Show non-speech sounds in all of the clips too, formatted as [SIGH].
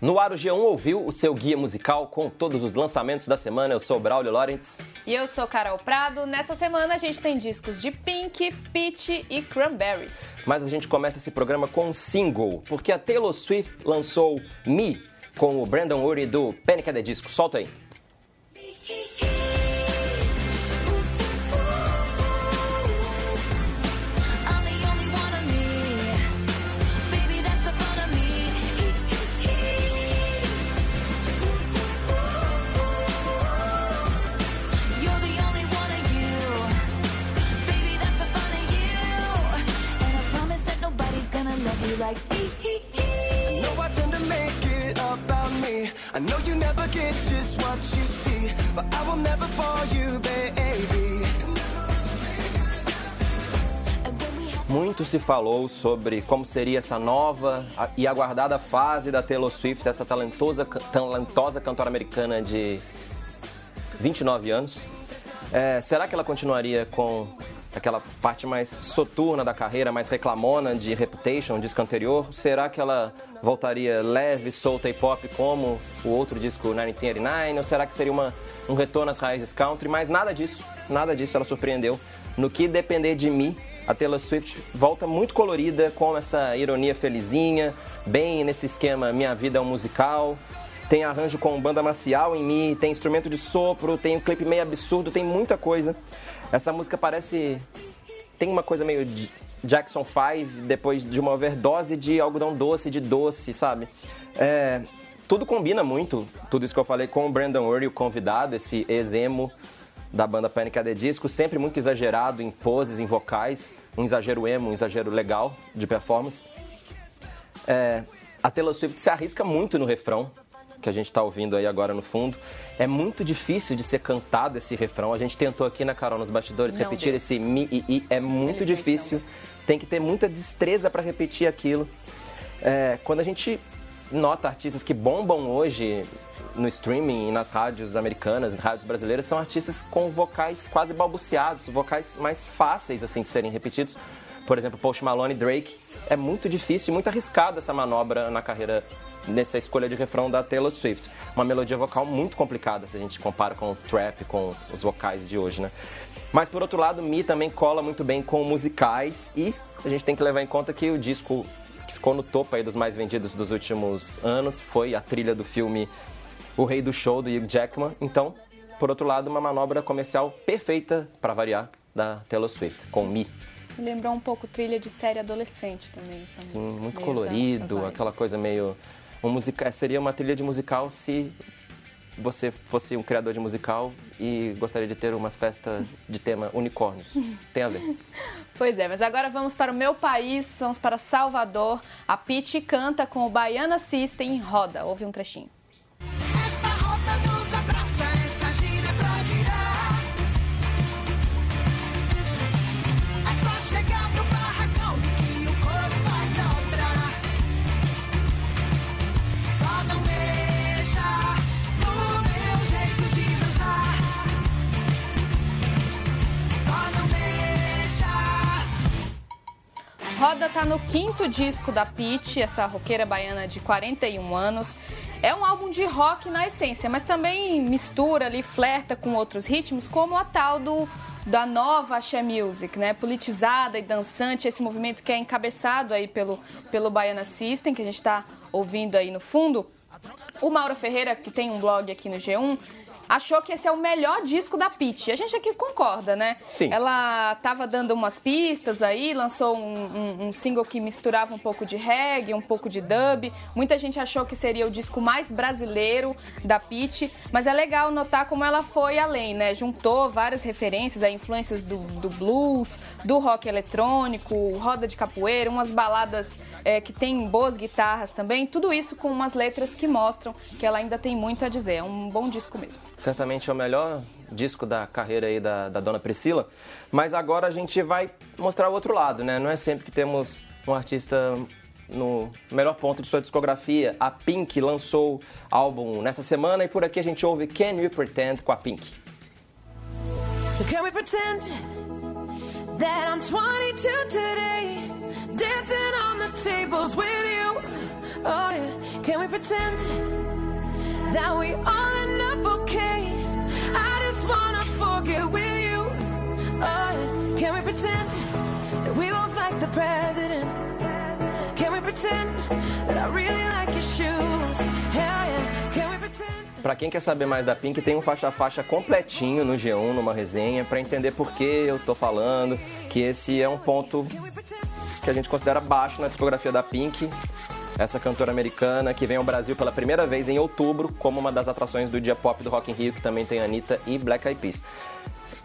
No ar o G1 ouviu o seu guia musical com todos os lançamentos da semana. Eu sou Braulio Lawrence. E eu sou Carol Prado. Nessa semana a gente tem discos de Pink, Peach e Cranberries. Mas a gente começa esse programa com um single, porque a Taylor Swift lançou Me com o Brandon Urie do Panic! at the Disco. Solta aí. Like. I know I tend to make it about me. I know you never get just what you see, but I will never fall you, baby. Muito se falou sobre como seria essa nova e aguardada fase da Taylor Swift, essa talentosa, talentosa cantora americana de 29 anos. É, será que ela continuaria com aquela parte mais soturna da carreira, mais reclamona de Reputation, disco anterior? Será que ela voltaria leve, solta e pop como o outro disco 1989? Ou será que seria uma, um retorno às raízes country? Mas nada disso, nada disso ela surpreendeu. No que depender de mim, a Taylor Swift volta muito colorida, com essa ironia felizinha, bem nesse esquema Minha Vida é um Musical. Tem arranjo com banda marcial em mim, tem instrumento de sopro, tem um clipe meio absurdo, tem muita coisa. Essa música parece. Tem uma coisa meio Jackson 5, depois de uma overdose de algodão doce, de doce, sabe? É, tudo combina muito, tudo isso que eu falei, com o Brandon Urie, o convidado, esse ex-emo da banda Panic! the Disco, sempre muito exagerado em poses, em vocais, um exagero emo, um exagero legal de performance. É, a Taylor Swift se arrisca muito no refrão, que a gente está ouvindo aí agora no fundo. É muito difícil de ser cantado esse refrão. A gente tentou aqui na Carol nos bastidores Não repetir deu. esse mi e i. É muito difícil. Tem que ter muita destreza para repetir aquilo. É, quando a gente nota artistas que bombam hoje no streaming e nas rádios americanas, rádios brasileiras, são artistas com vocais quase balbuciados, vocais mais fáceis assim de serem repetidos. Por exemplo, Post Malone e Drake. É muito difícil e muito arriscado essa manobra na carreira, nessa escolha de refrão da Taylor Swift. Uma melodia vocal muito complicada se a gente compara com o trap, com os vocais de hoje, né? Mas por outro lado, Mi também cola muito bem com musicais e a gente tem que levar em conta que o disco que ficou no topo aí dos mais vendidos dos últimos anos foi a trilha do filme O Rei do Show do Hugh Jackman. Então, por outro lado, uma manobra comercial perfeita para variar da Taylor Swift com Mi. Me lembrou um pouco trilha de série adolescente também. Sim, muito colorido, aquela coisa meio um musica... seria uma trilha de musical se você fosse um criador de musical e gostaria de ter uma festa de tema unicórnios. Tem a ver. [LAUGHS] Pois é, mas agora vamos para o meu país, vamos para Salvador. A Pitty canta com o Baiana System Roda. Ouve um trechinho. Roda tá no quinto disco da Pitty, essa roqueira baiana de 41 anos. É um álbum de rock na essência, mas também mistura ali, flerta com outros ritmos, como a tal do da nova Axé Music, né? Politizada e dançante, esse movimento que é encabeçado aí pelo, pelo Baiana System, que a gente está ouvindo aí no fundo. O Mauro Ferreira, que tem um blog aqui no G1, achou que esse é o melhor disco da Pitty. A gente aqui concorda, né? Sim. Ela tava dando umas pistas aí, lançou um, um- um single que misturava um pouco de reggae, um pouco de dub. Muita gente achou que seria o disco mais brasileiro da Pitty, mas é legal notar como ela foi além, né? Juntou várias referências, aí, influências do, do blues, do rock eletrônico, roda de capoeira, umas baladas é, que tem boas guitarras também. Tudo isso com umas letras que mostram que ela ainda tem muito a dizer. É um bom disco mesmo. Certamente é o melhor disco da carreira aí da, da dona Priscila. Mas agora a gente vai mostrar o outro lado, né? Não é sempre que temos um artista no melhor ponto de sua discografia. A Pink lançou álbum nessa semana e por aqui a gente ouve Can You Pretend com a Pink. So can we pretend that I'm 22 today, dancing on the tables with you? Oh yeah. Can we we pretend that we all okay? I just wanna forget with you. Oh, yeah. can we pretend that we both like the president? Can we pretend that I really like your shoes? Hell yeah. Can we pretend? Pra quem quer saber mais da Pink, tem um faixa a faixa completinho no G1, numa resenha, pra entender por que eu tô falando que esse é um ponto que a gente considera baixo na discografia da Pink. Essa cantora americana que vem ao Brasil pela primeira vez em outubro como uma das atrações do dia pop do Rock in Rio, que também tem Anitta e Black Eyed Peas.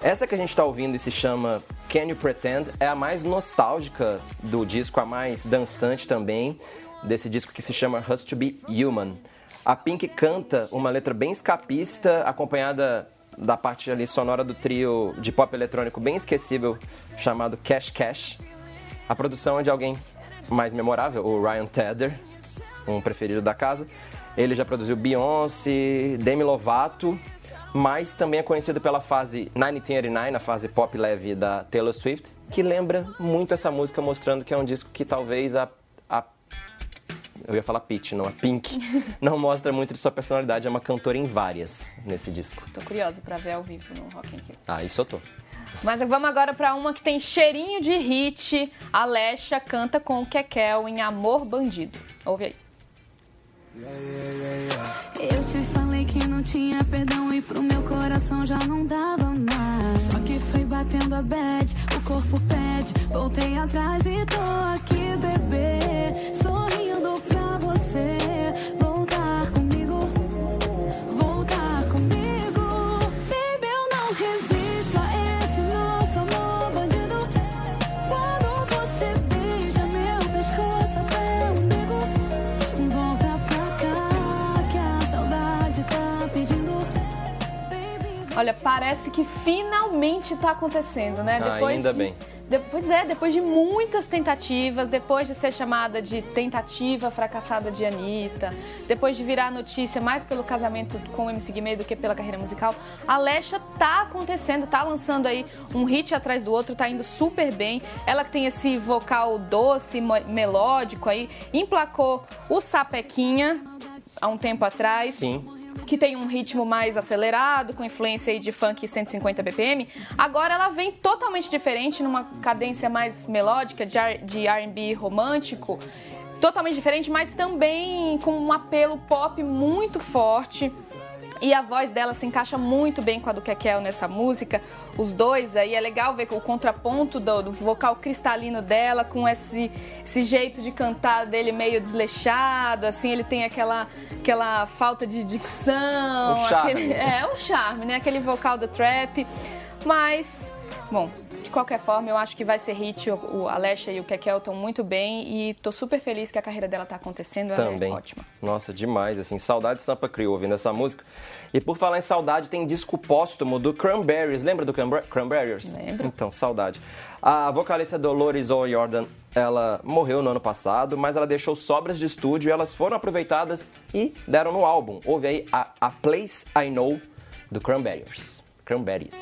Essa que a gente está ouvindo e se chama Can You Pretend é a mais nostálgica do disco, a mais dançante também, desse disco que se chama Has to Be Human. A Pink canta uma letra bem escapista, acompanhada da parte ali sonora do trio de pop eletrônico bem esquecível chamado Cash Cash. A produção é de alguém mais memorável, o Ryan Tedder, um preferido da casa. Ele já produziu Beyoncé, Demi Lovato, mas também é conhecido pela fase 1989, a fase pop leve da Taylor Swift, que lembra muito essa música, mostrando que é um disco que talvez a, a eu ia falar Peach, não a Pink, [LAUGHS] não mostra muito de sua personalidade, é uma cantora em várias nesse disco. Tô curiosa pra ver ao vivo no Rock in Rio. Ah, isso eu tô. Mas vamos agora pra uma que tem cheirinho de hit. A Lesha canta com o Kekel em Amor Bandido. Ouve aí. Eu te falei que não tinha perdão e pro meu coração já não dava mais. Só que foi batendo a bad, o corpo pede. Voltei atrás e tô aqui, Olha, parece que finalmente tá acontecendo, né? Ainda de- bem. Depois é, depois de muitas tentativas, depois de ser chamada de tentativa fracassada de Anitta, depois de virar notícia mais pelo casamento com o MC Guimê do que pela carreira musical, a Lesha tá acontecendo, tá lançando aí um hit atrás do outro, tá indo super bem. Ela que tem esse vocal doce, melódico aí, emplacou o Sapequinha há um tempo atrás Sim. Que tem um ritmo mais acelerado, com influência de funk 150 BPM. Agora ela vem totalmente diferente, numa cadência mais melódica, de R&B romântico. Totalmente diferente, mas também com um apelo pop muito forte. E a voz dela se encaixa muito bem com a do Kekel nessa música. Os dois aí, é legal ver o contraponto do, do vocal cristalino dela com esse, esse jeito de cantar dele meio desleixado, assim, ele tem aquela, aquela falta de dicção. Charme. aquele- é, um charme, né? Aquele vocal do trap. Mas, bom, de qualquer forma, eu acho que vai ser hit. O, o Alexa e o Kekel estão muito bem e tô super feliz que a carreira dela tá acontecendo. Ela Também. é ótima. Nossa, demais, assim, saudade de Sampa Crio ouvindo essa música. E por falar em saudade, tem disco póstumo do Cranberries. Lembra do Cranber- Cranberries? Lembro. Então, saudade. A vocalista Dolores O'Riordan, ela morreu no ano passado, mas ela deixou sobras de estúdio e elas foram aproveitadas e deram no álbum. Ouve aí a, a Place I Know do Cranberries. Cranberries.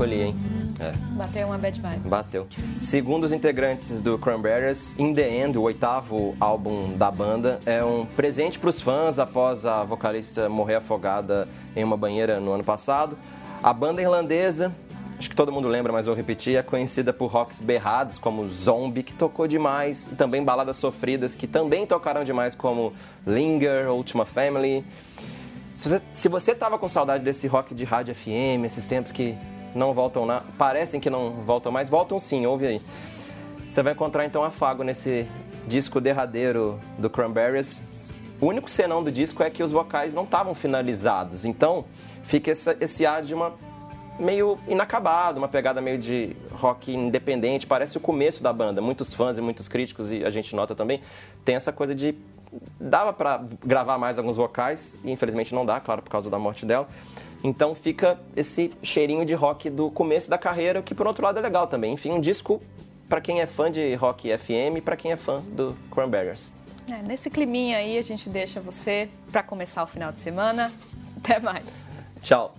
Melancolia, hein? É. Bateu uma bad vibe. Bateu. Segundo os integrantes do Cranberries, In The End, o oitavo álbum da banda, é um presente para os fãs após a vocalista morrer afogada em uma banheira no ano passado. A banda irlandesa, acho que todo mundo lembra, mas vou repetir, é conhecida por rocks berrados como Zombie, que tocou demais, e também baladas sofridas, que também tocaram demais, como Linger, Ultima Family. Se você, se você tava com saudade desse rock de rádio FM, esses tempos que não voltam na, parecem que não voltam mais, voltam sim, ouve aí. Você vai encontrar então afago nesse disco derradeiro do Cranberries. O único senão do disco é que os vocais não estavam finalizados, então fica essa- esse ar de uma meio inacabado, uma pegada meio de rock independente, parece o começo da banda. Muitos fãs e muitos críticos, e a gente nota também, tem essa coisa de. Dava para gravar mais alguns vocais, e infelizmente não dá, claro, por causa da morte dela. Então fica esse cheirinho de rock do começo da carreira, que por outro lado é legal também. Enfim, um disco para quem é fã de rock FM e para quem é fã do Cranberries. É, nesse climinha aí a gente deixa você para começar o final de semana. Até mais. Tchau.